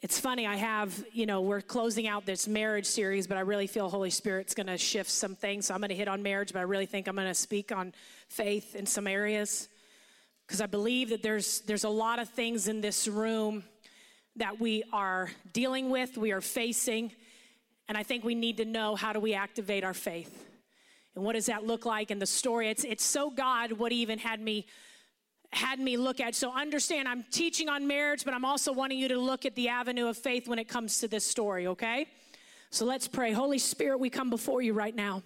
It's funny, I have, you know, we're closing out this marriage series, but I really feel Holy Spirit's going to shift some things. So I'm going to hit on marriage, but I really think I'm going to speak on faith in some areas because I believe that there's there's a lot of things in this room that we are dealing with, we are facing, and I think we need to know how do we activate our faith. And what does that look like in the story? It's it's so God what he even had me had me look at. So understand, I'm teaching on marriage, but I'm also wanting you to look at the avenue of faith when it comes to this story, okay? So let's pray. Holy Spirit, we come before you right now.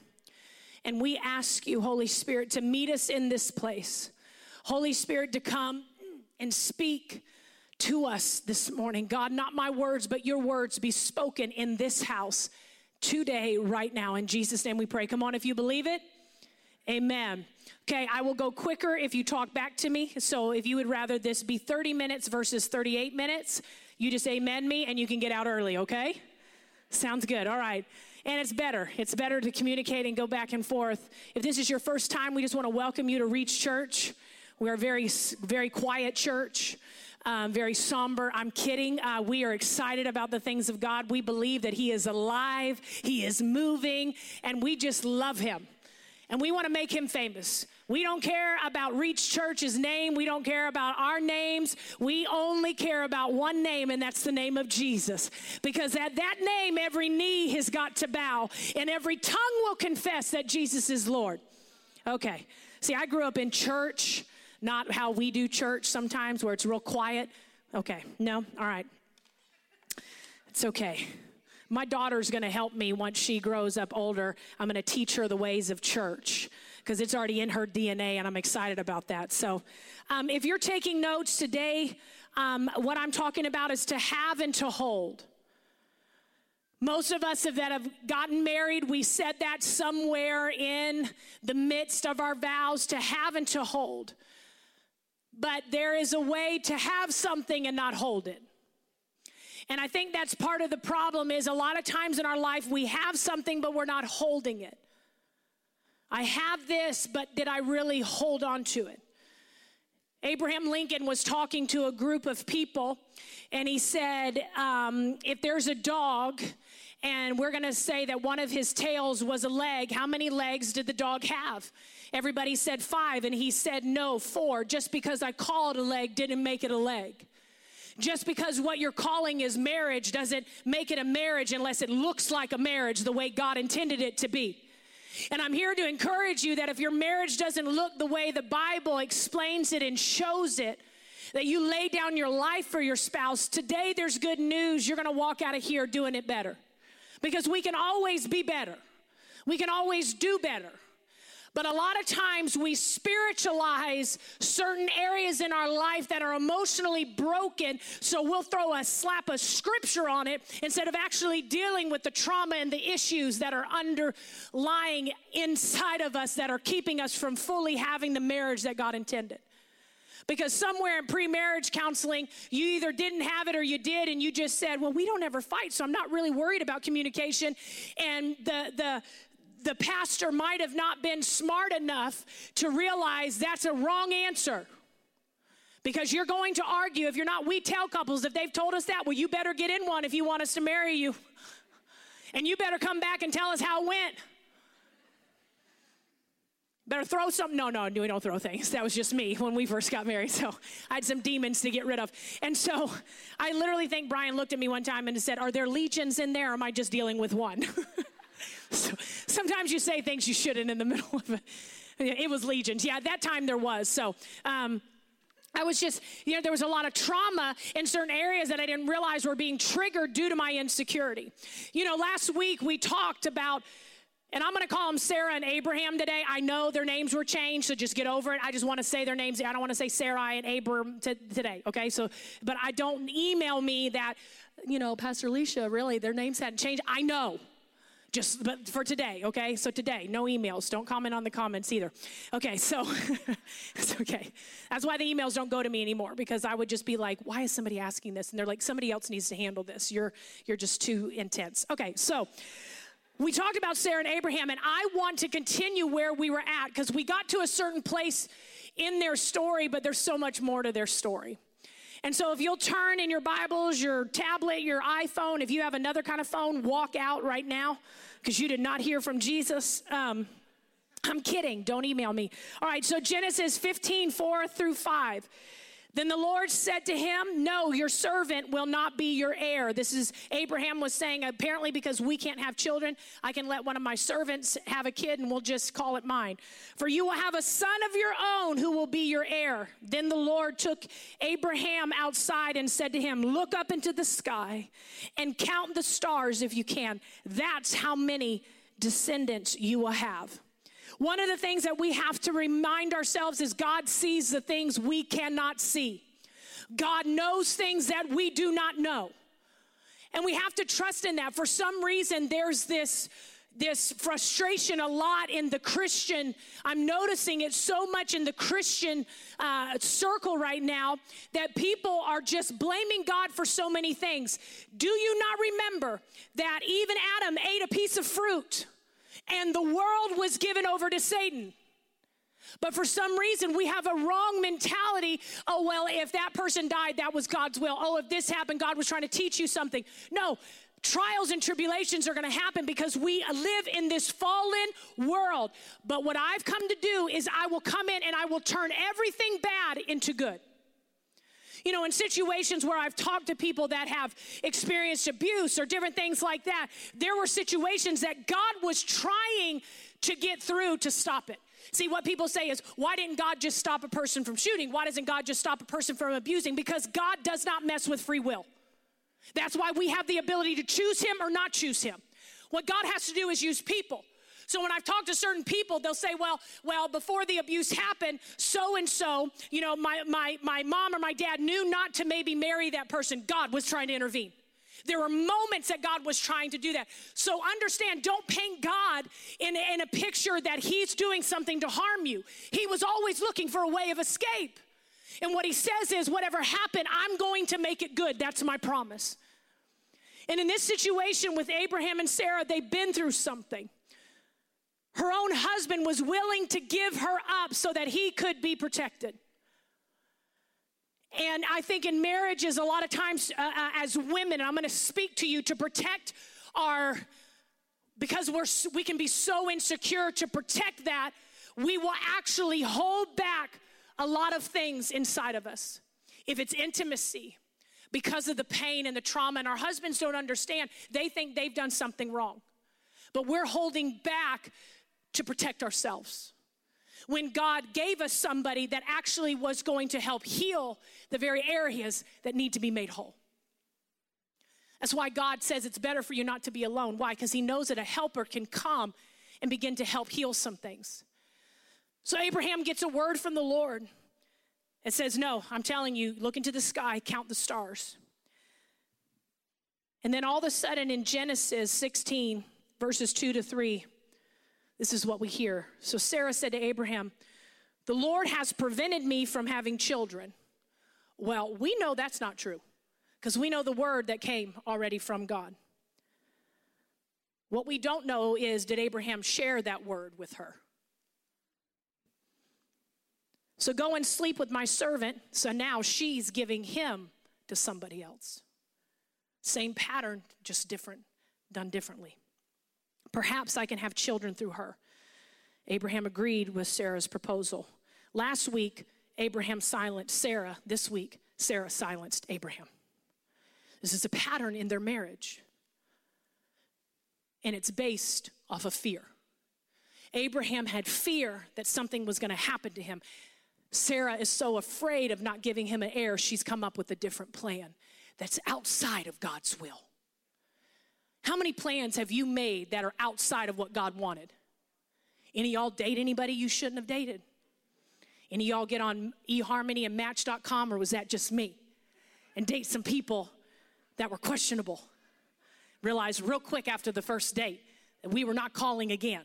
And we ask you, Holy Spirit, to meet us in this place. Holy Spirit, to come and speak to us this morning. God, not my words, but your words be spoken in this house today, right now. In Jesus' name we pray. Come on, if you believe it. Amen. Okay, I will go quicker if you talk back to me. So if you would rather this be 30 minutes versus 38 minutes, you just amen me and you can get out early, okay? Sounds good. All right. And it's better. It's better to communicate and go back and forth. If this is your first time, we just want to welcome you to Reach Church. We are a very, very quiet church. Um, very somber. I'm kidding. Uh, we are excited about the things of God. We believe that He is alive, He is moving, and we just love Him and we want to make him famous. We don't care about Reach Church's name. We don't care about our names. We only care about one name, and that's the name of Jesus. Because at that name, every knee has got to bow, and every tongue will confess that Jesus is Lord. Okay. See, I grew up in church, not how we do church sometimes, where it's real quiet. Okay. No? All right. It's okay my daughter's going to help me once she grows up older. I'm going to teach her the ways of church because it's already in her DNA, and I'm excited about that. So, um, if you're taking notes today, um, what I'm talking about is to have and to hold. Most of us that have gotten married, we said that somewhere in the midst of our vows to have and to hold. But there is a way to have something and not hold it. And I think that's part of the problem is a lot of times in our life we have something but we're not holding it. I have this, but did I really hold on to it? Abraham Lincoln was talking to a group of people, and he said, um, If there's a dog, and we're gonna say that one of his tails was a leg, how many legs did the dog have? Everybody said five, and he said, No, four. Just because I call it a leg didn't make it a leg. Just because what you're calling is marriage doesn't make it a marriage unless it looks like a marriage the way God intended it to be. And I'm here to encourage you that if your marriage doesn't look the way the Bible explains it and shows it, that you lay down your life for your spouse, today there's good news. You're going to walk out of here doing it better. Because we can always be better, we can always do better. But a lot of times we spiritualize certain areas in our life that are emotionally broken, so we'll throw a slap of scripture on it instead of actually dealing with the trauma and the issues that are underlying inside of us that are keeping us from fully having the marriage that God intended. Because somewhere in pre marriage counseling, you either didn't have it or you did, and you just said, Well, we don't ever fight, so I'm not really worried about communication. And the, the, the pastor might have not been smart enough to realize that's a wrong answer. Because you're going to argue, if you're not, we tell couples, if they've told us that, well, you better get in one if you want us to marry you. And you better come back and tell us how it went. Better throw something. No, no, we don't throw things. That was just me when we first got married. So I had some demons to get rid of. And so I literally think Brian looked at me one time and said, Are there legions in there? Am I just dealing with one? so sometimes you say things you shouldn't in the middle of it. It was legions. Yeah, at that time there was. So, um, I was just, you know, there was a lot of trauma in certain areas that I didn't realize were being triggered due to my insecurity. You know, last week we talked about, and I'm going to call them Sarah and Abraham today. I know their names were changed, so just get over it. I just want to say their names. I don't want to say Sarah and Abram t- today, okay? So, but I don't email me that, you know, Pastor Alisha, really, their names hadn't changed. I know just but for today, okay? So today, no emails. Don't comment on the comments either. Okay, so it's okay. That's why the emails don't go to me anymore because I would just be like, why is somebody asking this? And they're like, somebody else needs to handle this. You're you're just too intense. Okay, so we talked about Sarah and Abraham, and I want to continue where we were at because we got to a certain place in their story, but there's so much more to their story. And so, if you'll turn in your Bibles, your tablet, your iPhone, if you have another kind of phone, walk out right now because you did not hear from Jesus. Um, I'm kidding. Don't email me. All right, so Genesis 15, 4 through 5. Then the Lord said to him, No, your servant will not be your heir. This is Abraham was saying, apparently, because we can't have children, I can let one of my servants have a kid and we'll just call it mine. For you will have a son of your own who will be your heir. Then the Lord took Abraham outside and said to him, Look up into the sky and count the stars if you can. That's how many descendants you will have. One of the things that we have to remind ourselves is God sees the things we cannot see. God knows things that we do not know. And we have to trust in that. For some reason, there's this this frustration a lot in the Christian. I'm noticing it so much in the Christian uh, circle right now that people are just blaming God for so many things. Do you not remember that even Adam ate a piece of fruit? And the world was given over to Satan. But for some reason, we have a wrong mentality. Oh, well, if that person died, that was God's will. Oh, if this happened, God was trying to teach you something. No, trials and tribulations are going to happen because we live in this fallen world. But what I've come to do is I will come in and I will turn everything bad into good. You know, in situations where I've talked to people that have experienced abuse or different things like that, there were situations that God was trying to get through to stop it. See, what people say is, why didn't God just stop a person from shooting? Why doesn't God just stop a person from abusing? Because God does not mess with free will. That's why we have the ability to choose Him or not choose Him. What God has to do is use people. So when I've talked to certain people, they'll say, well, well, before the abuse happened, so and so, you know, my, my, my mom or my dad knew not to maybe marry that person. God was trying to intervene. There were moments that God was trying to do that. So understand, don't paint God in, in a picture that He's doing something to harm you. He was always looking for a way of escape. And what He says is, whatever happened, I'm going to make it good. That's my promise. And in this situation with Abraham and Sarah, they've been through something. Her own husband was willing to give her up so that he could be protected. And I think in marriages, a lot of times uh, uh, as women, I'm going to speak to you to protect our, because we're, we can be so insecure to protect that, we will actually hold back a lot of things inside of us. If it's intimacy, because of the pain and the trauma, and our husbands don't understand, they think they've done something wrong. But we're holding back to protect ourselves. When God gave us somebody that actually was going to help heal the very areas that need to be made whole. That's why God says it's better for you not to be alone. Why? Because He knows that a helper can come and begin to help heal some things. So Abraham gets a word from the Lord. It says, No, I'm telling you, look into the sky, count the stars. And then all of a sudden in Genesis 16, verses 2 to 3, this is what we hear. So Sarah said to Abraham, The Lord has prevented me from having children. Well, we know that's not true because we know the word that came already from God. What we don't know is did Abraham share that word with her? So go and sleep with my servant. So now she's giving him to somebody else. Same pattern, just different, done differently. Perhaps I can have children through her. Abraham agreed with Sarah's proposal. Last week, Abraham silenced Sarah. This week, Sarah silenced Abraham. This is a pattern in their marriage, and it's based off of fear. Abraham had fear that something was going to happen to him. Sarah is so afraid of not giving him an heir, she's come up with a different plan that's outside of God's will. How many plans have you made that are outside of what God wanted? Any y'all date anybody you shouldn't have dated? Any y'all get on eHarmony and Match.com, or was that just me? And date some people that were questionable. Realize real quick after the first date that we were not calling again.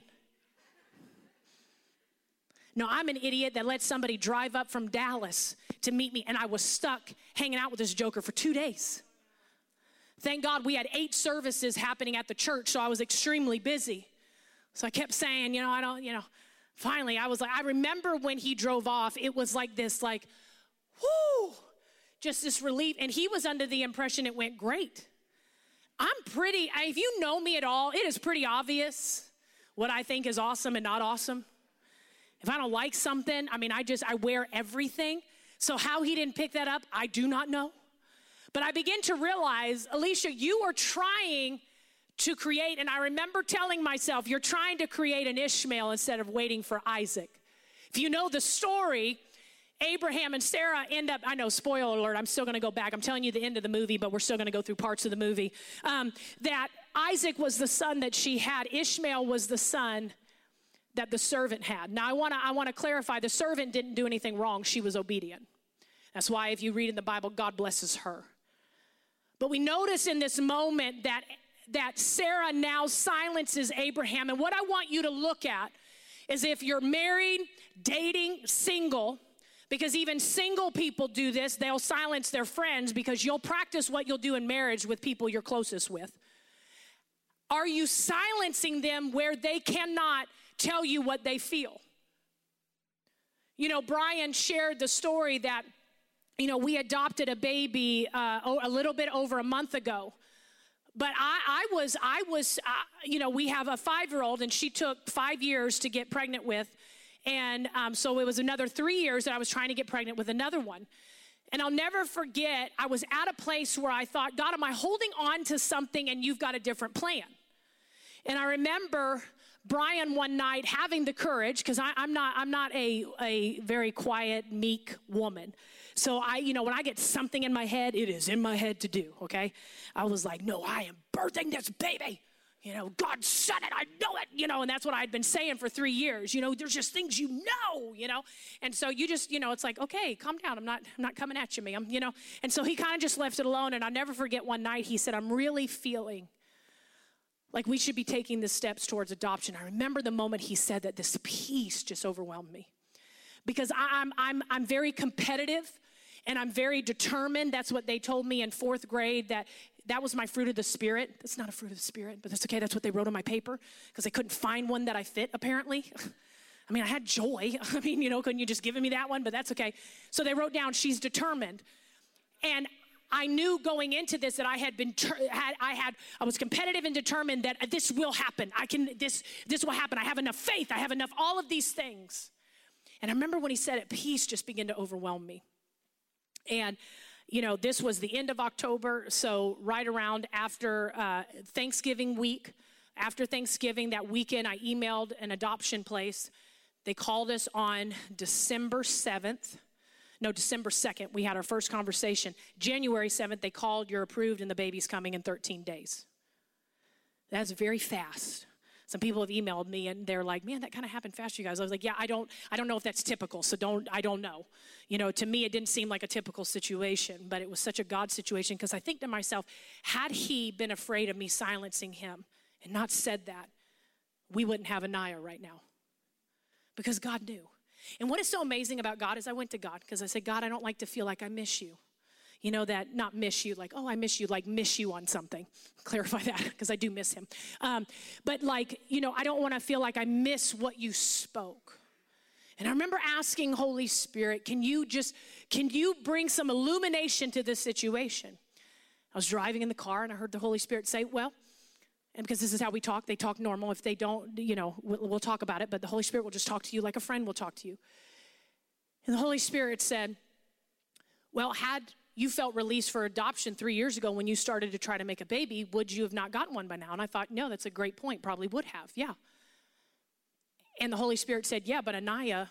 No, I'm an idiot that let somebody drive up from Dallas to meet me, and I was stuck hanging out with this joker for two days. Thank God we had eight services happening at the church, so I was extremely busy. So I kept saying, you know, I don't, you know, finally I was like, I remember when he drove off, it was like this, like, whoo, just this relief. And he was under the impression it went great. I'm pretty, if you know me at all, it is pretty obvious what I think is awesome and not awesome. If I don't like something, I mean, I just, I wear everything. So how he didn't pick that up, I do not know. But I begin to realize, Alisha, you are trying to create, and I remember telling myself, you're trying to create an Ishmael instead of waiting for Isaac. If you know the story, Abraham and Sarah end up, I know, spoiler alert, I'm still gonna go back. I'm telling you the end of the movie, but we're still gonna go through parts of the movie. Um, that Isaac was the son that she had, Ishmael was the son that the servant had. Now, I wanna, I wanna clarify the servant didn't do anything wrong, she was obedient. That's why, if you read in the Bible, God blesses her. But we notice in this moment that, that Sarah now silences Abraham. And what I want you to look at is if you're married, dating, single, because even single people do this, they'll silence their friends because you'll practice what you'll do in marriage with people you're closest with. Are you silencing them where they cannot tell you what they feel? You know, Brian shared the story that, you know, we adopted a baby uh, a little bit over a month ago but I, I, was, I was, uh, you know, we have a five year old and she took five years to get pregnant with. And um, so it was another three years that I was trying to get pregnant with another one. And I'll never forget, I was at a place where I thought, God, am I holding on to something and you've got a different plan? And I remember Brian one night having the courage, because I'm not, I'm not a, a very quiet, meek woman. So I, you know, when I get something in my head, it is in my head to do, okay? I was like, no, I am birthing this baby. You know, God said it, I know it, you know, and that's what I'd been saying for three years. You know, there's just things you know, you know. And so you just, you know, it's like, okay, calm down. I'm not, I'm not coming at you, me. I'm, you know. And so he kind of just left it alone. And I'll never forget one night he said, I'm really feeling like we should be taking the steps towards adoption. I remember the moment he said that this peace just overwhelmed me. Because I'm, I'm, I'm very competitive and I'm very determined. That's what they told me in fourth grade that that was my fruit of the Spirit. That's not a fruit of the Spirit, but that's okay. That's what they wrote on my paper because they couldn't find one that I fit, apparently. I mean, I had joy. I mean, you know, couldn't you just given me that one? But that's okay. So they wrote down, she's determined. And I knew going into this that I had been, had, I had, I was competitive and determined that this will happen. I can, this, this will happen. I have enough faith. I have enough, all of these things. And I remember when he said it, peace just began to overwhelm me. And you know, this was the end of October, so right around after uh, Thanksgiving week, after Thanksgiving, that weekend, I emailed an adoption place. They called us on December 7th. No, December 2nd, we had our first conversation. January 7th, they called, you're approved, and the baby's coming in 13 days. That's very fast some people have emailed me and they're like, man, that kind of happened fast, you guys. I was like, yeah, I don't, I don't know if that's typical. So don't, I don't know. You know, to me, it didn't seem like a typical situation, but it was such a God situation because I think to myself, had he been afraid of me silencing him and not said that, we wouldn't have Anaya right now because God knew. And what is so amazing about God is I went to God because I said, God, I don't like to feel like I miss you you know, that not miss you, like, oh, I miss you, like miss you on something. Clarify that because I do miss him. Um, but like, you know, I don't want to feel like I miss what you spoke. And I remember asking Holy Spirit, can you just, can you bring some illumination to this situation? I was driving in the car and I heard the Holy Spirit say, well, and because this is how we talk, they talk normal. If they don't, you know, we'll, we'll talk about it, but the Holy Spirit will just talk to you like a friend will talk to you. And the Holy Spirit said, well, had you felt released for adoption three years ago when you started to try to make a baby. Would you have not gotten one by now? And I thought, no, that's a great point. Probably would have. Yeah. And the Holy Spirit said, yeah, but Anaya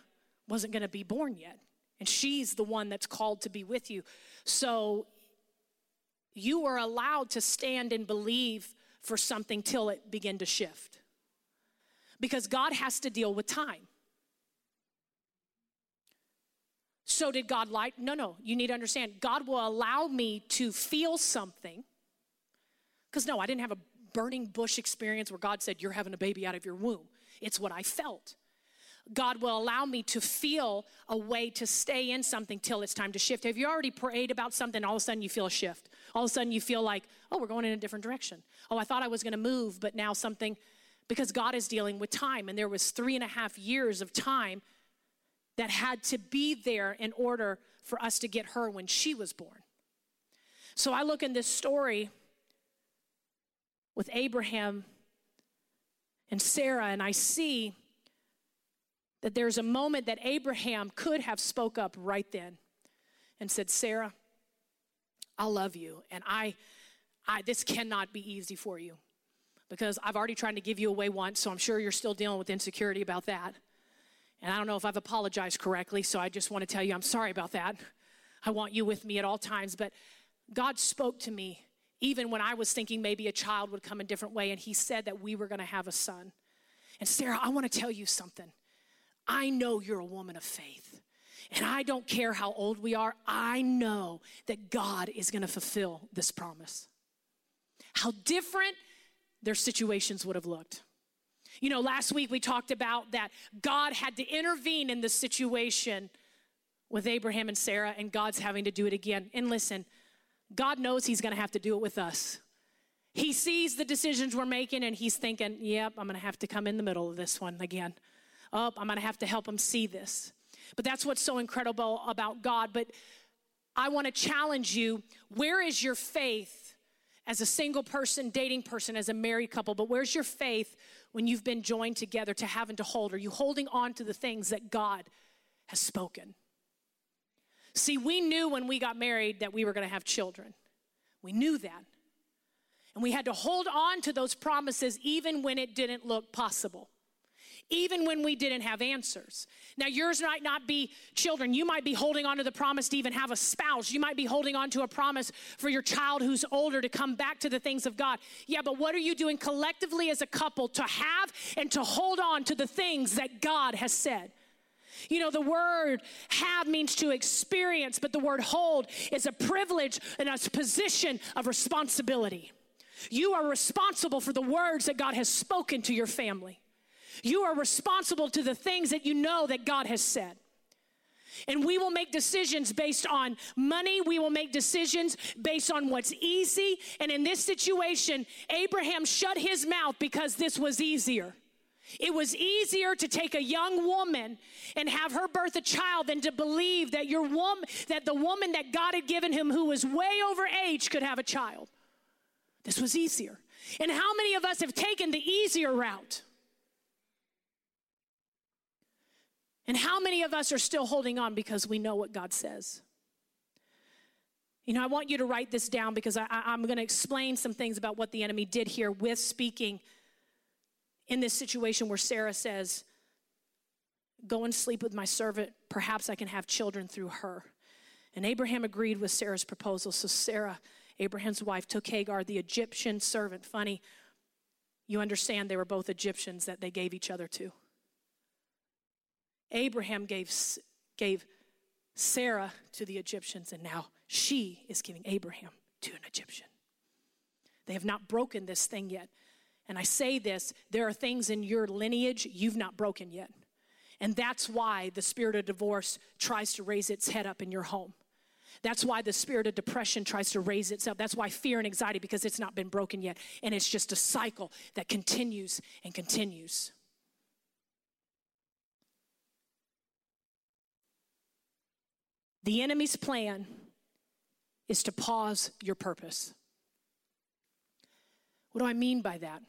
wasn't going to be born yet. And she's the one that's called to be with you. So you are allowed to stand and believe for something till it begin to shift. Because God has to deal with time. So did God like? No, no. You need to understand. God will allow me to feel something. Because no, I didn't have a burning bush experience where God said, You're having a baby out of your womb. It's what I felt. God will allow me to feel a way to stay in something till it's time to shift. Have you already prayed about something? All of a sudden you feel a shift. All of a sudden you feel like, oh, we're going in a different direction. Oh, I thought I was going to move, but now something, because God is dealing with time. And there was three and a half years of time that had to be there in order for us to get her when she was born. So I look in this story with Abraham and Sarah, and I see that there's a moment that Abraham could have spoke up right then and said, Sarah, I love you, and I, I this cannot be easy for you because I've already tried to give you away once, so I'm sure you're still dealing with insecurity about that. And I don't know if I've apologized correctly, so I just want to tell you I'm sorry about that. I want you with me at all times. But God spoke to me even when I was thinking maybe a child would come a different way, and He said that we were going to have a son. And Sarah, I want to tell you something. I know you're a woman of faith. And I don't care how old we are, I know that God is going to fulfill this promise. How different their situations would have looked. You know, last week we talked about that God had to intervene in the situation with Abraham and Sarah, and God's having to do it again. And listen, God knows He's gonna have to do it with us. He sees the decisions we're making, and He's thinking, yep, I'm gonna have to come in the middle of this one again. Oh, I'm gonna have to help Him see this. But that's what's so incredible about God. But I wanna challenge you where is your faith as a single person, dating person, as a married couple? But where's your faith when you've been joined together to having to hold? Are you holding on to the things that God has spoken? See, we knew when we got married that we were going to have children. We knew that. And we had to hold on to those promises even when it didn't look possible, even when we didn't have answers. Now, yours might not be children. You might be holding on to the promise to even have a spouse. You might be holding on to a promise for your child who's older to come back to the things of God. Yeah, but what are you doing collectively as a couple to have and to hold on to the things that God has said? You know, the word have means to experience, but the word hold is a privilege and a position of responsibility. You are responsible for the words that God has spoken to your family. You are responsible to the things that you know that God has said. And we will make decisions based on money. We will make decisions based on what's easy. And in this situation, Abraham shut his mouth because this was easier. It was easier to take a young woman and have her birth a child than to believe that your woman that the woman that God had given him who was way over age could have a child. This was easier. And how many of us have taken the easier route? And how many of us are still holding on because we know what God says? You know, I want you to write this down because I, am going to explain some things about what the enemy did here with speaking in this situation where Sarah says, Go and sleep with my servant. Perhaps I can have children through her. And Abraham agreed with Sarah's proposal. So Sarah, Abraham's wife, took Hagar, the Egyptian servant. Funny, you understand they were both Egyptians that they gave each other to. Abraham gave, gave Sarah to the Egyptians, and now she is giving Abraham to an Egyptian. They have not broken this thing yet. And I say this there are things in your lineage you've not broken yet. And that's why the spirit of divorce tries to raise its head up in your home. That's why the spirit of depression tries to raise itself. That's why fear and anxiety, because it's not been broken yet. And it's just a cycle that continues and continues. The enemy's plan is to pause your purpose. What do I mean by that?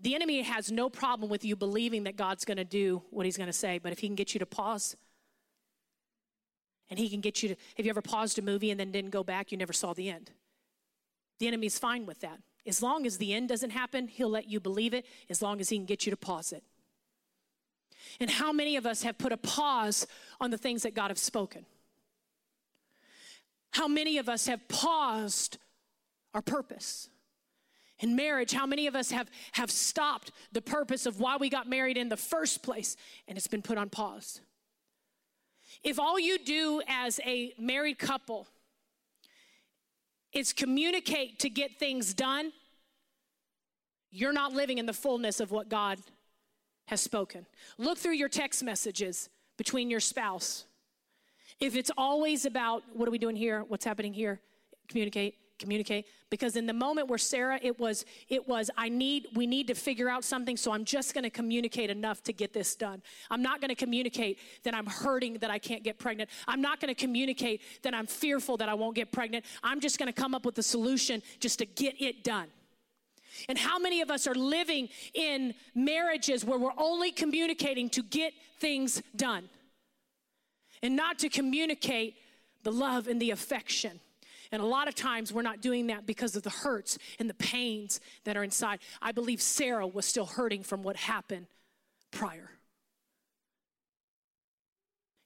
The enemy has no problem with you believing that God's going to do what he's going to say, but if he can get you to pause, and he can get you to, have you ever paused a movie and then didn't go back? You never saw the end. The enemy's fine with that. As long as the end doesn't happen, he'll let you believe it, as long as he can get you to pause it. And how many of us have put a pause on the things that God has spoken? How many of us have paused our purpose? in marriage how many of us have have stopped the purpose of why we got married in the first place and it's been put on pause if all you do as a married couple is communicate to get things done you're not living in the fullness of what god has spoken look through your text messages between your spouse if it's always about what are we doing here what's happening here communicate communicate because in the moment where Sarah it was it was I need we need to figure out something so I'm just going to communicate enough to get this done. I'm not going to communicate that I'm hurting that I can't get pregnant. I'm not going to communicate that I'm fearful that I won't get pregnant. I'm just going to come up with a solution just to get it done. And how many of us are living in marriages where we're only communicating to get things done and not to communicate the love and the affection? And a lot of times we're not doing that because of the hurts and the pains that are inside. I believe Sarah was still hurting from what happened prior.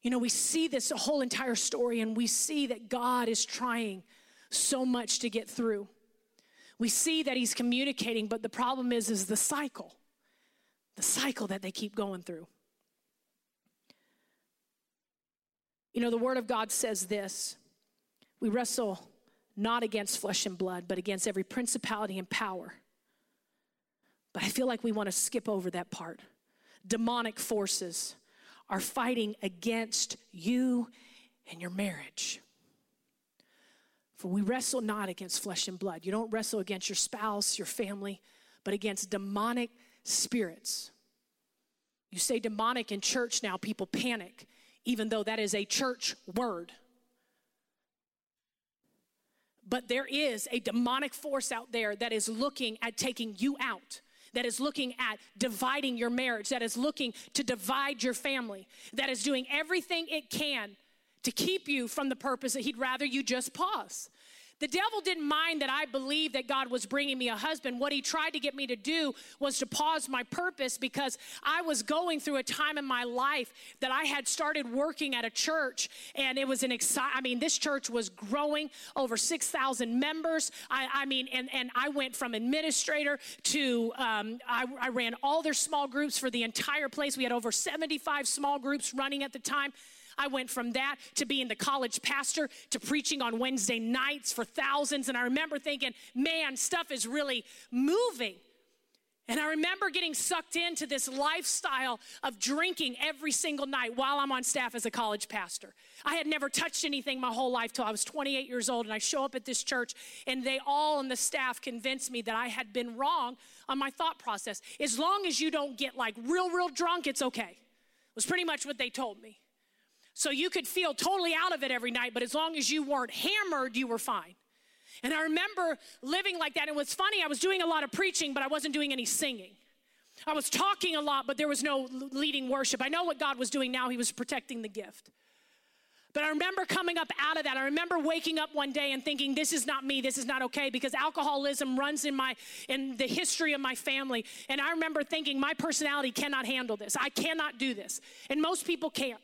You know, we see this whole entire story and we see that God is trying so much to get through. We see that he's communicating, but the problem is is the cycle. The cycle that they keep going through. You know, the word of God says this. We wrestle not against flesh and blood, but against every principality and power. But I feel like we want to skip over that part. Demonic forces are fighting against you and your marriage. For we wrestle not against flesh and blood. You don't wrestle against your spouse, your family, but against demonic spirits. You say demonic in church now, people panic, even though that is a church word. But there is a demonic force out there that is looking at taking you out that is looking at dividing your marriage, that is looking to divide your family, that is doing everything it can to keep you from the purpose that he'd rather you just pause. The devil didn't mind that I believed that God was bringing me a husband. What he tried to get me to do was to pause my purpose because I was going through a time in my life that I had started working at a church and it was an exciting, I mean, this church was growing over 6,000 members. I, I, mean, and, and I went from administrator to, um, I, I ran all their small groups for the entire place. We had over 75 small groups running at the time. I went from that to being the college pastor to preaching on Wednesday nights for thousands. And I remember thinking, man, stuff is really moving. And I remember getting sucked into this lifestyle of drinking every single night while I'm on staff as a college pastor. I had never touched anything my whole life till I was 28 years old, and I show up at this church, and they all on the staff convinced me that I had been wrong on my thought process. As long as you don't get like real, real drunk, it's okay. Was pretty much what they told me. So you could feel totally out of it every night, but as long as you weren't hammered, you were fine. And I remember living like that. It was funny, I was doing a lot of preaching, but I wasn't doing any singing. I was talking a lot, but there was no leading worship. I know what God was doing now, He was protecting the gift. But I remember coming up out of that. I remember waking up one day and thinking, this is not me, this is not okay, because alcoholism runs in my in the history of my family. And I remember thinking, my personality cannot handle this. I cannot do this. And most people can't.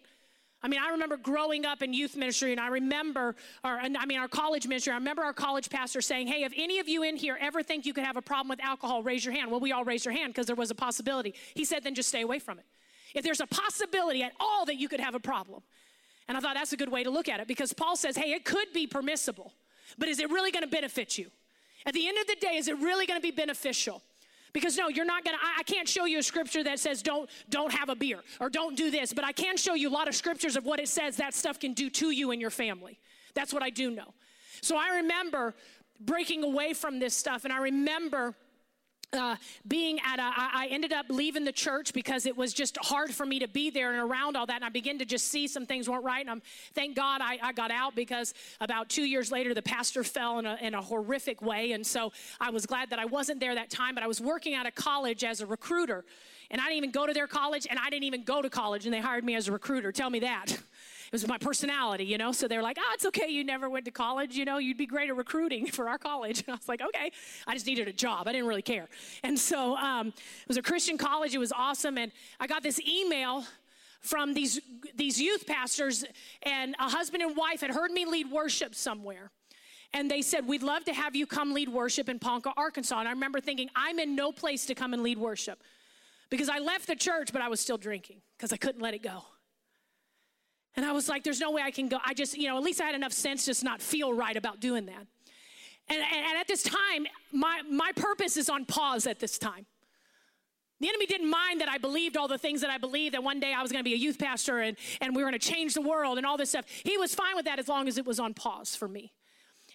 I mean, I remember growing up in youth ministry, and I remember, or I mean, our college ministry. I remember our college pastor saying, "Hey, if any of you in here ever think you could have a problem with alcohol, raise your hand." Well, we all raised our hand because there was a possibility. He said, "Then just stay away from it." If there's a possibility at all that you could have a problem, and I thought that's a good way to look at it because Paul says, "Hey, it could be permissible, but is it really going to benefit you?" At the end of the day, is it really going to be beneficial? Because no, you're not gonna, I, I, can't show you a scripture that says don't, don't have a beer or don't do this, but I can show you a lot of scriptures of what it says that stuff can do to you and your family. That's what I do know. So I remember breaking away from this stuff, and I remember uh, being at a, I ended up leaving the church because it was just hard for me to be there and around all that. And I began to just see some things weren't right. And I'm, thank God I, I got out because about two years later, the pastor fell in a, in a horrific way. And so I was glad that I wasn't there that time, but I was working at a college as a recruiter. And I didn't even go to their college, and I didn't even go to college, and they hired me as a recruiter. Tell me that. it was my personality, you know. So they're like, "Oh, it's okay. You never went to college. You know, you'd be great at recruiting for our college." And I was like, "Okay." I just needed a job. I didn't really care. And so um, it was a Christian college. It was awesome. And I got this email from these these youth pastors, and a husband and wife had heard me lead worship somewhere. And they said, We'd love to have you come lead worship in Ponca, Arkansas. And I remember thinking, I'm in no place to come and lead worship because I left the church, but I was still drinking because I couldn't let it go. And I was like, there's no way I can go. I just, you know, at least I had enough sense just not feel right about doing that. And, and at this time, my, my purpose is on pause at this time. The enemy didn't mind that I believed all the things that I believed, that one day I was going to be a youth pastor and, and we were going to change the world and all this stuff. He was fine with that as long as it was on pause for me.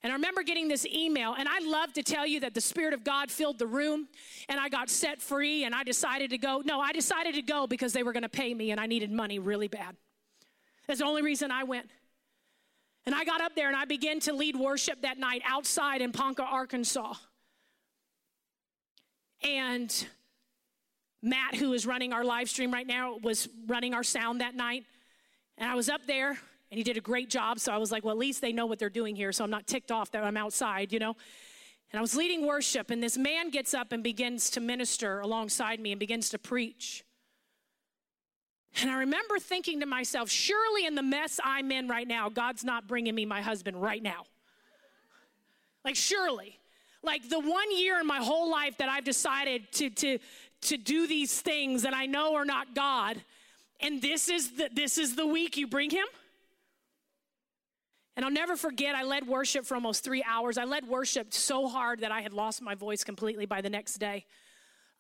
And I remember getting this email, and I love to tell you that the Spirit of God filled the room and I got set free and I decided to go. No, I decided to go because they were going to pay me and I needed money really bad. That's the only reason I went. And I got up there and I began to lead worship that night outside in Ponca, Arkansas. And Matt, who is running our live stream right now, was running our sound that night. And I was up there and he did a great job. So I was like, well, at least they know what they're doing here. So I'm not ticked off that I'm outside, you know? And I was leading worship, and this man gets up and begins to minister alongside me and begins to preach. And I remember thinking to myself, surely in the mess I'm in right now, God's not bringing me my husband right now. Like, surely. Like the one year in my whole life that I've decided to, to, to do these things that I know are not God, and this is the, this is the week you bring him? And I'll never forget, I led worship for almost three hours. I led worship so hard that I had lost my voice completely by the next day.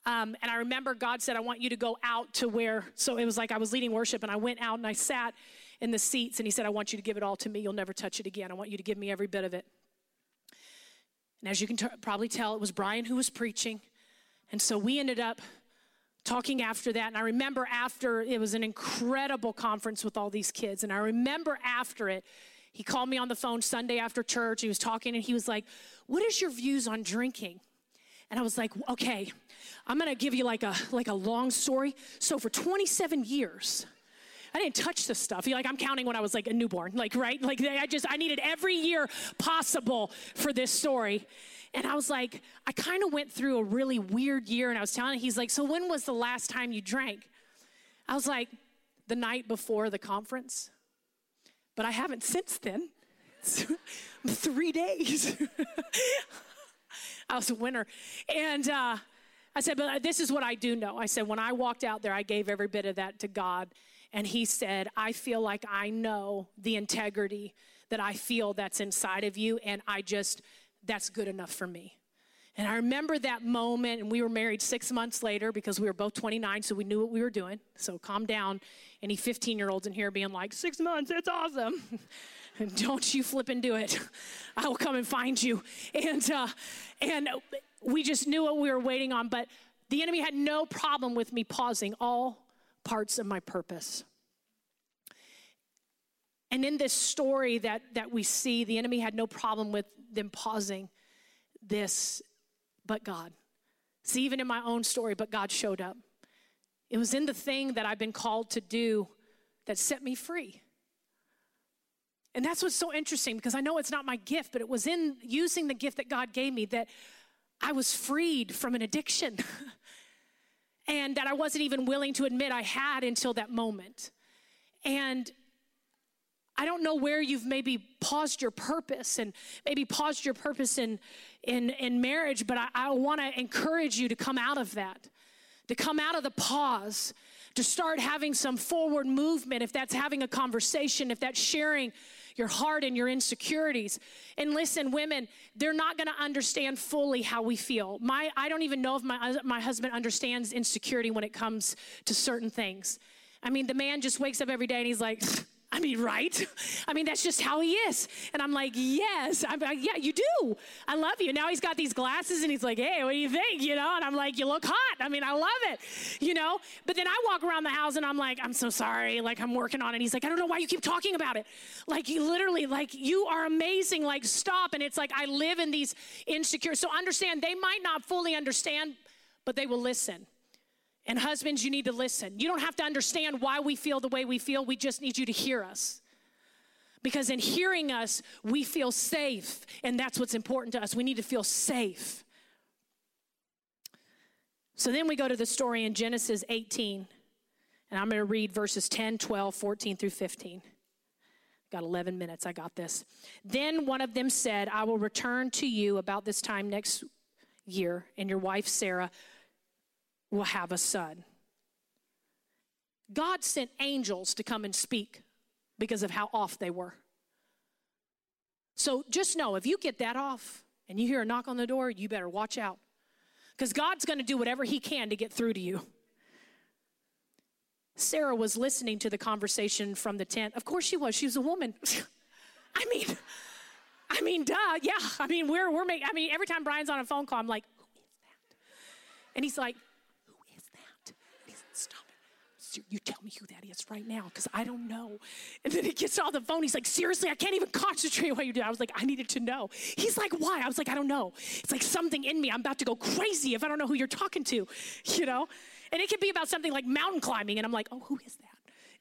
Um, and I remember God said, I want you to go out to where, so it was like I was leading worship and I went out and I sat in the seats and He said, I want you to give it all to me. You'll never touch it again. I want you to give me every bit of it. And as you can t- probably tell, it was Brian who was preaching. And so we ended up talking after that. And I remember after, it was an incredible conference with all these kids. And I remember after it, he called me on the phone Sunday after church. He was talking and he was like, What is your views on drinking? And I was like, okay, I'm gonna give you like a like a long story. So for 27 years, I didn't touch this stuff. Like I'm counting when I was like a newborn, like right, like I just I needed every year possible for this story. And I was like, I kind of went through a really weird year, and I was telling him, he's like, so when was the last time you drank? I was like, the night before the conference but I haven't since then. Three days. I was a winner. And uh, I said, but this is what I do know. I said, when I walked out there, I gave every bit of that to God. And He said, I feel like I know the integrity that I feel that's inside of you. And I just, that's good enough for me. And I remember that moment, and we were married six months later because we were both 29, so we knew what we were doing. So calm down. Any 15 year olds in here being like, six months, it's awesome. Don't you flip and do it. I will come and find you. And, uh, and we just knew what we were waiting on, but the enemy had no problem with me pausing all parts of my purpose. And in this story that, that we see, the enemy had no problem with them pausing this but God. See, even in my own story, but God showed up. It was in the thing that I've been called to do that set me free. And that's what's so interesting because I know it's not my gift, but it was in using the gift that God gave me that I was freed from an addiction and that I wasn't even willing to admit I had until that moment. And I don't know where you've maybe paused your purpose and maybe paused your purpose in, in, in marriage, but I, I want to encourage you to come out of that, to come out of the pause, to start having some forward movement, if that's having a conversation, if that's sharing your heart and your insecurities. And listen, women, they're not going to understand fully how we feel. My, I don't even know if my, uh, my husband understands insecurity when it comes to certain things. I mean, the man just wakes up every day and he's like, I mean, right? I mean, that's just how he is. And I'm like, yes. I'm like, yeah, you do. I love you. Now he's got these glasses and he's like, hey, what do you think? You know, and I'm like, you look hot. I mean, I love it, you know? But then I walk around the house and I'm like, I'm so sorry. Like, I'm working on it. He's like, I don't know why you keep talking about it. Like, you literally, like, you are amazing. Like, stop. And it's like, I live in these insecure. So understand, they might not fully understand, but they will listen. And husbands, you need to listen. You don't have to understand why we feel the way we feel. We just need you to hear us. Because in hearing us, we feel safe. And that's what's important to us. We need to feel safe. So then we go to the story in Genesis 18. And I'm going to read verses 10, 12, 14 through 15. Got 11 minutes. I got this. Then one of them said, I will return to you about this time next year, and your wife Sarah will have a son. God sent angels to come and speak because of how off they were. So just know if you get that off and you hear a knock on the door, you better watch out because God's going to do whatever He can to get through to you. Sarah was listening to the conversation from the tent. Of course she was. She was a woman. I mean, I mean, duh, yeah. I mean, we're we're making. I mean, every time Brian's on a phone call, I'm like, who is that? And he's like, who is that? And he's stop it. You tell me who that is right now, because I don't know. And then he gets on the phone. He's like, seriously, I can't even concentrate on what you do. I was like, I needed to know. He's like, why? I was like, I don't know. It's like something in me. I'm about to go crazy if I don't know who you're talking to, you know. And it could be about something like mountain climbing, and I'm like, oh, who is that?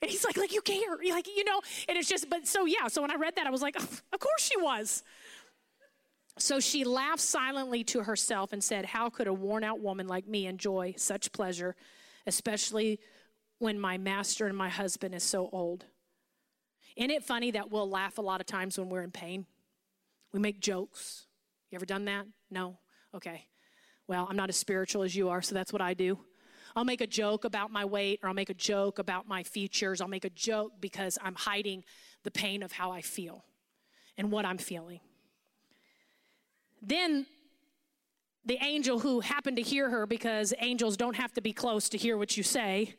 And he's like, like you care, like you know. And it's just, but so yeah. So when I read that, I was like, of course she was. So she laughed silently to herself and said, How could a worn out woman like me enjoy such pleasure, especially when my master and my husband is so old? Isn't it funny that we'll laugh a lot of times when we're in pain? We make jokes. You ever done that? No? Okay. Well, I'm not as spiritual as you are, so that's what I do. I'll make a joke about my weight or I'll make a joke about my features. I'll make a joke because I'm hiding the pain of how I feel and what I'm feeling. Then the angel who happened to hear her, because angels don't have to be close to hear what you say,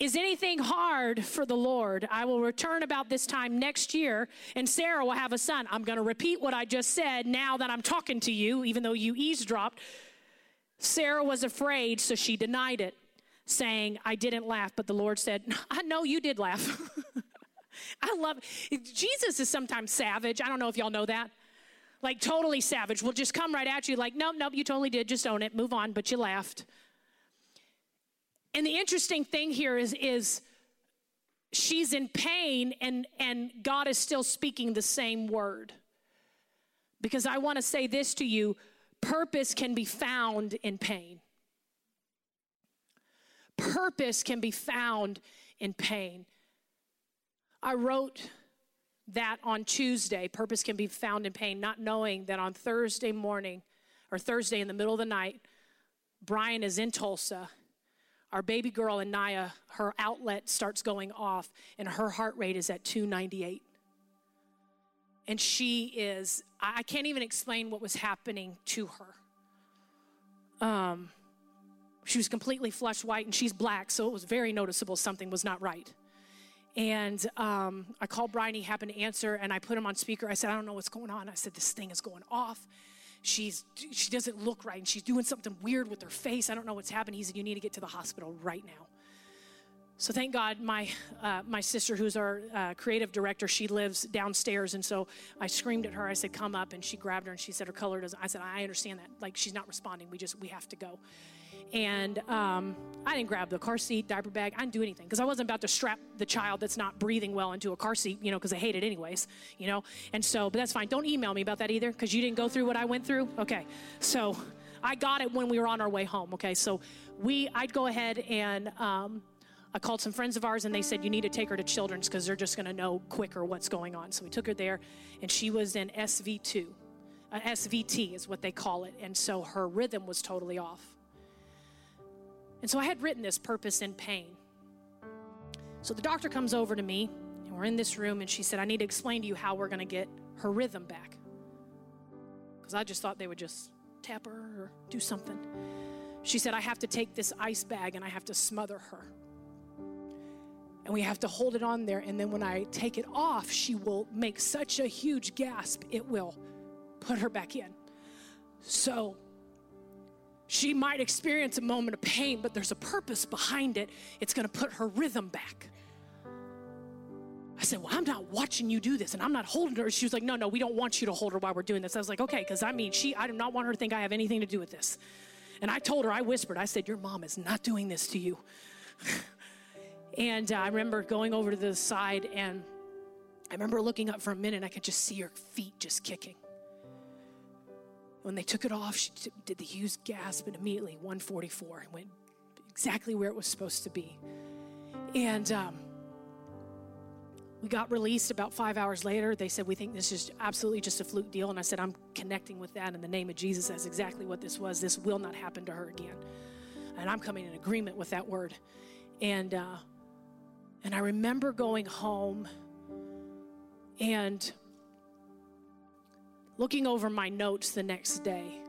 is anything hard for the Lord? I will return about this time next year, and Sarah will have a son. I'm going to repeat what I just said now that I'm talking to you, even though you eavesdropped. Sarah was afraid, so she denied it, saying, I didn't laugh. But the Lord said, I know you did laugh. I love. Jesus is sometimes savage. I don't know if y'all know that like totally savage, will just come right at you, like, nope, nope, you totally did, just own it, move on, but you laughed. And the interesting thing here is, is she's in pain and, and God is still speaking the same word. Because I want to say this to you purpose can be found in pain. Purpose can be found in pain. I wrote that on Tuesday, purpose can be found in pain, not knowing that on Thursday morning or Thursday in the middle of the night, Brian is in Tulsa. Our baby girl, Anaya, her Owlet starts going off, and her heart rate is at 298. And she is, I can't even explain what was happening to her. Um, she was completely flushed white, and she's black, so it was very noticeable something was not right. And um, I called Brian, he happened to answer, and I put him on speaker. I said, I don't know what's going on. I said, This thing is going off. She's, she doesn't look right, and she's doing something weird with her face. I don't know what's happening. He said, You need to get to the hospital right now. So thank God, my uh, my sister, who's our uh, creative director, she lives downstairs, and so I screamed at her. I said, "Come up!" And she grabbed her, and she said, "Her color doesn't." I said, "I understand that. Like she's not responding. We just we have to go." And um, I didn't grab the car seat, diaper bag. I didn't do anything because I wasn't about to strap the child that's not breathing well into a car seat, you know, because I hate it anyways, you know. And so, but that's fine. Don't email me about that either because you didn't go through what I went through. Okay, so I got it when we were on our way home. Okay, so we, I'd go ahead and. Um, I called some friends of ours and they said, You need to take her to children's because they're just going to know quicker what's going on. So we took her there and she was in SV2. Uh, SVT is what they call it. And so her rhythm was totally off. And so I had written this purpose in pain. So the doctor comes over to me, and we're in this room, and she said, I need to explain to you how we're going to get her rhythm back. Because I just thought they would just tap her or do something. She said, I have to take this ice bag and I have to smother her. And we have to hold it on there, and then when I take it off, she will make such a huge gasp, it will put her back in. So she might experience a moment of pain, but there's a purpose behind it. It's going to put her rhythm back. I said, Well, I'm not watching you do this and I'm not holding her. She was like, No, no, we don't want you to hold her while we're doing this. I was like, Okay, because I mean, she, I do not want her to think I have anything to do with this. And I told her, I whispered, I said, Your mom is not doing this to you. and uh, I remember going over to the side and I remember looking up for a minute and I could just see her feet just kicking. When they took it off, she did the huge gasp and immediately 144 and went exactly where it was supposed to be. And um, we got released about five hours later. They said, We think this is absolutely just a fluke deal. And I said, I'm connecting with that in the name of Jesus. That's exactly what this was. This will not happen to her again. And I'm coming in agreement with that word. And, uh, and I remember going home and looking over my notes the next day.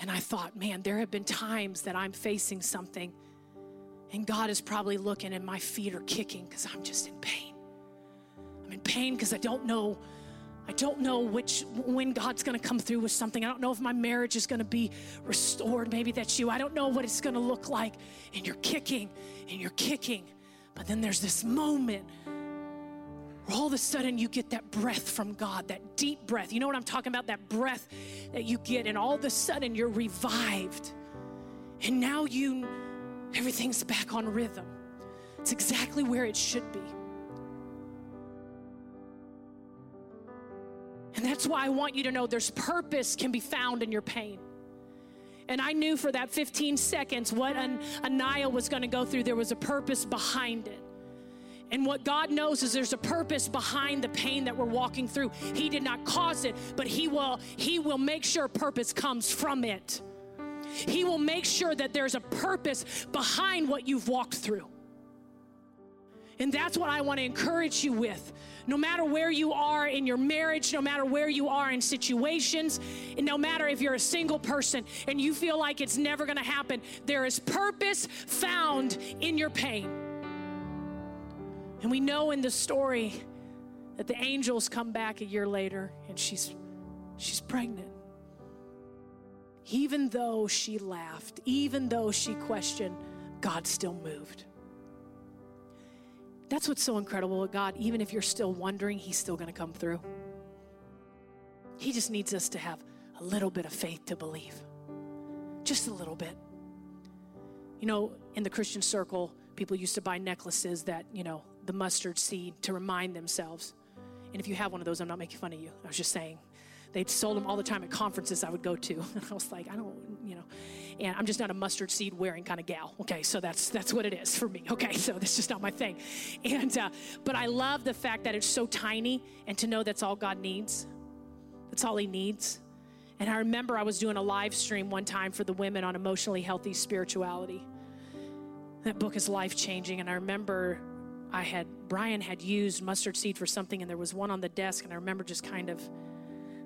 And I thought, man, there have been times that I'm facing something, and God is probably looking, and my feet are kicking because I'm just in pain. I'm in pain because I don't know. I don't know which when God's going to come through with something. I don't know if my marriage is going to be restored. Maybe that's you. I don't know what it's going to look like. And you're kicking and you're kicking. But then there's this moment where all of a sudden you get that breath from God, that deep breath. You know what I'm talking about? That breath that you get, and all of a sudden you're revived. And now you, everything's back on rhythm. It's exactly where it should be. And that's why I want you to know there's purpose can be found in your pain. And I knew for that 15 seconds what an, Anaya was going to go through. There was a purpose behind it. And what God knows is there's a purpose behind the pain that we're walking through. He did not cause it, but he will he will make sure purpose comes from it. He will make sure that there's a purpose behind what you've walked through. And that's what I want to encourage you with no matter where you are in your marriage, no matter where you are in situations, and no matter if you're a single person and you feel like it's never going to happen, there is purpose found in your pain. And we know in the story that the angels come back a year later and she's she's pregnant. Even though she laughed, even though she questioned, God still moved. That's what's so incredible with God. Even if you're still wondering, He's still going to come through. He just needs us to have a little bit of faith to believe. Just a little bit. You know, in the Christian circle, people used to buy necklaces that, you know, the mustard seed to remind themselves. And if you have one of those, I'm not making fun of you. I was just saying. They'd sold them all the time at conferences I would go to. And I was like, I don't, you know, and I'm just not a mustard seed wearing kind of gal. Okay, so that's that's what it is for me. Okay, so that's just not my thing. And uh, but I love the fact that it's so tiny, and to know that's all God needs. That's all He needs. And I remember I was doing a live stream one time for the women on emotionally healthy spirituality. That book is life changing, and I remember I had Brian had used mustard seed for something, and there was one on the desk, and I remember just kind of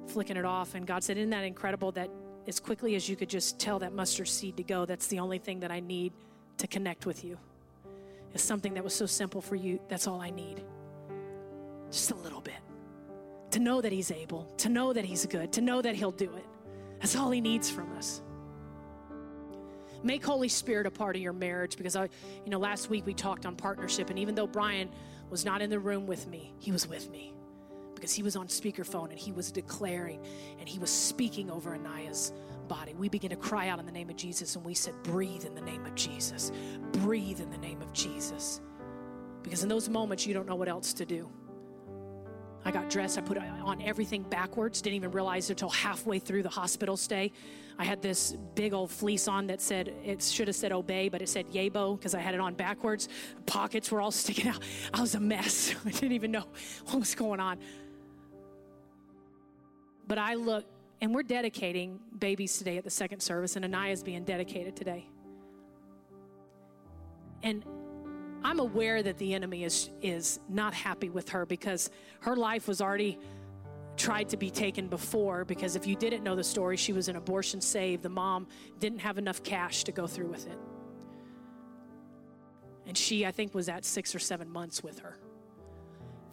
flicking it off. And God said, Isn't that incredible that as quickly as you could just tell that mustard seed to go, that's the only thing that I need to connect with you? It's something that was so simple for you. That's all I need. Just a little bit. To know that He's able, to know that He's good, to know that He'll do it. That's all He needs from us. Make Holy Spirit a part of your marriage because I, you know, last week we talked on partnership, and even though Brian was not in the room with me, he was with me because he was on speakerphone and he was declaring and he was speaking over Anaya's body. We began to cry out in the name of Jesus and we said, Breathe in the name of Jesus. Breathe in the name of Jesus. Because in those moments, you don't know what else to do. I got dressed, I put on everything backwards, didn't even realize until halfway through the hospital stay. I had this big old fleece on that said, it should have said obey, but it said yabo because I had it on backwards. Pockets were all sticking out. I was a mess. I didn't even know what was going on. But I look, and we're dedicating babies today at the second service, and Anaya's being dedicated today. And I'm aware that the enemy is, is not happy with her because her life was already tried to be taken before. Because if you didn't know the story, she was an abortion save. The mom didn't have enough cash to go through with it. And she, I think, was at six or seven months with her.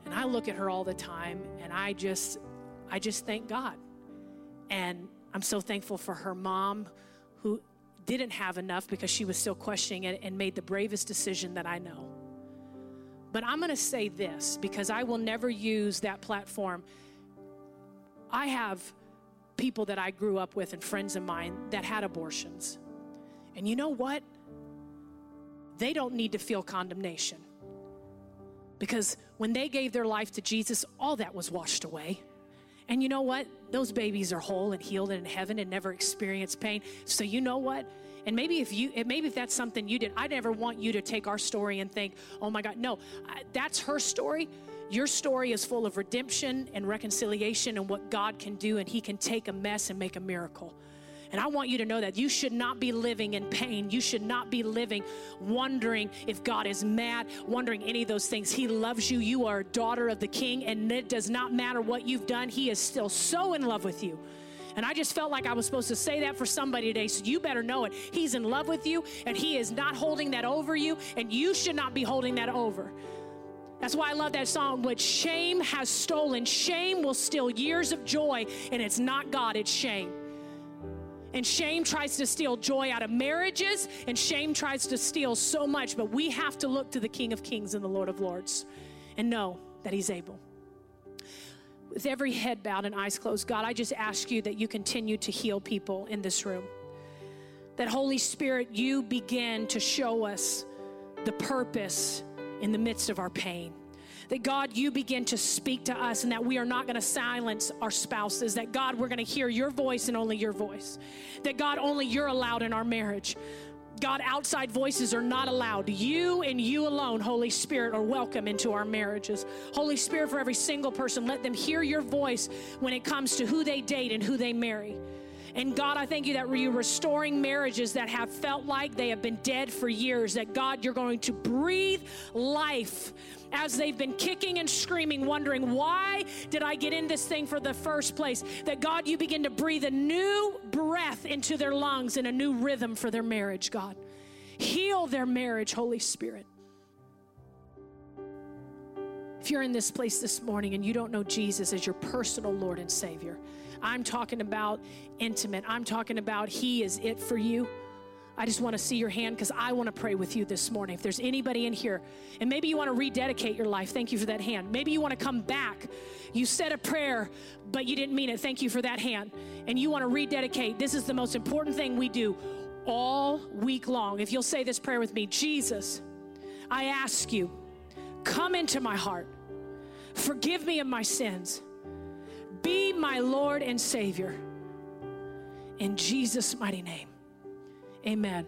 And I look at her all the time and I just I just thank God. And I'm so thankful for her mom who didn't have enough because she was still questioning it and made the bravest decision that I know. But I'm going to say this because I will never use that platform. I have people that I grew up with and friends of mine that had abortions. And you know what? They don't need to feel condemnation. Because when they gave their life to Jesus, all that was washed away. And you know what? Those babies are whole and healed and in heaven and never experience pain. So you know what? And maybe if you, maybe if that's something you did, I never want you to take our story and think, oh my God, no, that's her story. Your story is full of redemption and reconciliation and what God can do, and He can take a mess and make a miracle. And I want you to know that you should not be living in pain. You should not be living wondering if God is mad, wondering any of those things. He loves you. You are a daughter of the King, and it does not matter what you've done. He is still so in love with you. And I just felt like I was supposed to say that for somebody today. So you better know it. He's in love with you, and He is not holding that over you, and you should not be holding that over. That's why I love that song. What shame has stolen, shame will steal years of joy, and it's not God, it's shame. And shame tries to steal joy out of marriages, and shame tries to steal so much, but we have to look to the King of Kings and the Lord of Lords and know that He's able. With every head bowed and eyes closed, God, I just ask you that you continue to heal people in this room. That Holy Spirit, you begin to show us the purpose in the midst of our pain. That God, you begin to speak to us and that we are not going to silence our spouses. That God, we're going to hear your voice and only your voice. That God, only you're allowed in our marriage. God, outside voices are not allowed. You and you alone, Holy Spirit, are welcome into our marriages. Holy Spirit, for every single person, let them hear your voice when it comes to who they date and who they marry. And God, I thank you that you're restoring marriages that have felt like they have been dead for years. That God, you're going to breathe life as they've been kicking and screaming, wondering, why did I get in this thing for the first place? That God, you begin to breathe a new breath into their lungs and a new rhythm for their marriage, God. Heal their marriage, Holy Spirit. If you're in this place this morning and you don't know Jesus as your personal Lord and Savior, I'm talking about intimate. I'm talking about He is it for you. I just want to see your hand because I want to pray with you this morning. If there's anybody in here, and maybe you want to rededicate your life, thank you for that hand. Maybe you want to come back. You said a prayer, but you didn't mean it. Thank you for that hand. And you want to rededicate. This is the most important thing we do all week long. If you'll say this prayer with me Jesus, I ask you, come into my heart, forgive me of my sins, be my Lord and Savior. In Jesus' mighty name. Amen.